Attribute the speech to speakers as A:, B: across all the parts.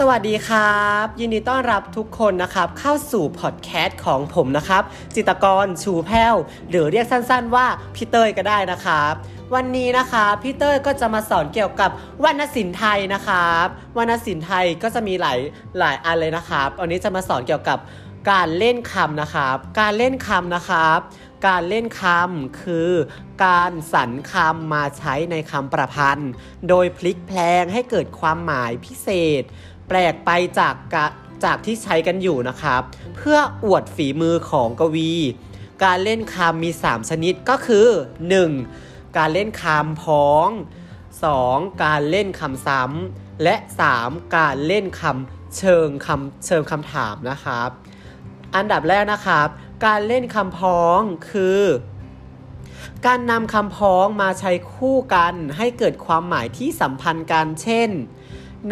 A: สวัสดีครับ ยินดีต้อนรับทุกคนนะครับ เข้าสู่พอดแคสต์ของผมนะครับ จิตกรชูแพ้ว หรือเรียกสั้นๆว่าพี่เต้ยก็ได้นะครับ วันนี้นะคะพี่เต้ยก็จะมาสอนเกี่ยวกับวรรณศิลป์ไทยนะครับวรรณศิลป์ไทยก็จะมีหลายหลายอันเลยนะครับวันนี้จะมาสอนเกี่ยวกับการเล่นคำนะครับ การเล่นคำนะครับ การเล่นคำคือการสรรคำมาใช้ในคำประพันธ์ โดยพลิกแพลงให้เกิดความหมายพิเศษ แปลกไปจากกะจากที่ใช้กันอยู่นะครับ เพื่ออวดฝีมือของกวี การเล่นคำมี 3 ชนิดก็คือ 1. การเล่นคำพ้อง 2. การเล่นคำซ้ำและ 3. การเล่นคำเชิงคำเชิงคำถามนะครับ อันดับแรกนะครับ การเล่นคำพ้องคือ การนำคำพ้องมาใช้คู่กันให้เกิดความหมายที่สัมพันธ์กันเช่น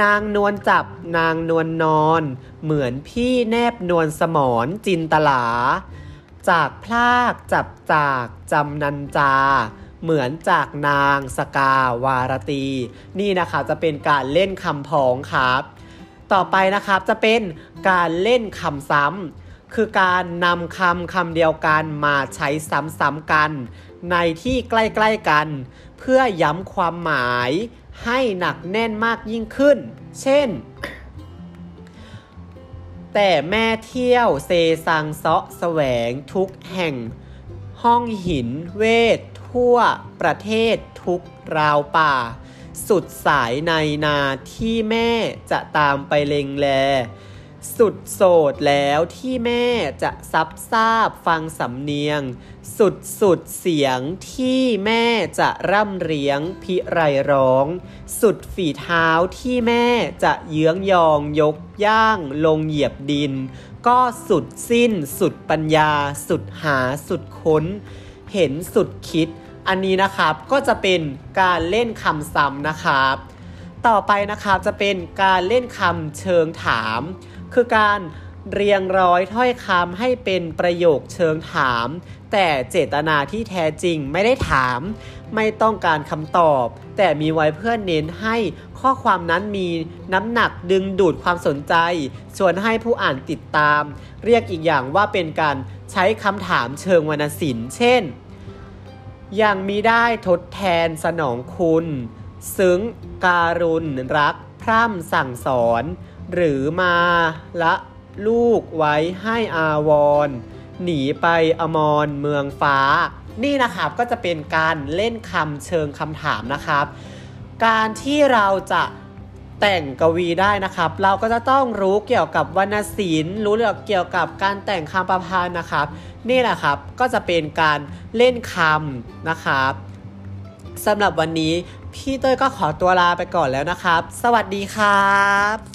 A: นางนวลจับนางนวลนอน เหมือนพี่แนบนวลสมอนจินตลา จากพลากจับจากจำนันจา เหมือนจากนางสกาวารตี นี่นะคะจะเป็นการเล่นคำพ้องครับ ต่อไปนะครับจะเป็นการเล่นคำซ้ำ คือการนำคำคำเดียวกันมาใช้ซ้ำๆกัน ในที่ใกล้ๆกัน เพื่อย้ำความหมายให้หนักแน่นมากยิ่งขึ้น เช่น แต่แม่เที่ยวเซซังเซาะแสวงทุกแห่ง ห้องหินเวท ทั่วประเทศทุกราวป่า สุดสายในนาที่แม่จะตามไปเลงแล สุดโสดแล้วที่แม่จะซับซาบฟังสำเนียง สุดสุดเสียงที่แม่จะร่ำเรียงพิไรร้อง สุดฝีเท้าที่แม่จะเยื้องยองยกย่างลงเหยียบดิน ก็สุดสิ้น สุดปัญญา สุดหาสุดค้น เห็นสุดคิด อันนี้นะครับก็จะเป็นการเล่นคำซ้ำนะครับ ต่อไปนะครับจะเป็นการเล่นคำเชิงถาม คือการเรียงร้อยถ้อยคำให้เป็นประโยคเชิงถาม แต่เจตนาที่แท้จริงไม่ได้ถาม ไม่ต้องการคำตอบ แต่มีไว้เพื่อเน้นให้ข้อความนั้นมีน้ำหนักดึงดูดความสนใจชวนให้ผู้อ่านติดตาม เรียกอีกอย่างว่าเป็นการใช้คำถามเชิงวรรณศิลป์เช่น ยังมีได้ทดแทนสนองคุณ ซึ้งการุณรัก พร่ำสั่งสอน หรือมาละลูกไว้ให้อาวร หนีไปอมรเมืองฟ้า นี่นะครับก็จะเป็นการเล่นคำเชิงคำถามนะครับ การที่เราจะแต่งกวีได้นะครับ เราก็จะต้องรู้เกี่ยวกับวรรณศิลป์รู้เกี่ยวกับการแต่งคำประพันธ์นะครับ นี่แหละครับก็จะเป็นการเล่นคำนะครับสำหรับวันนี้ พี่เต้ยก็ขอตัวลาไปก่อนแล้วนะครับ สวัสดีครับ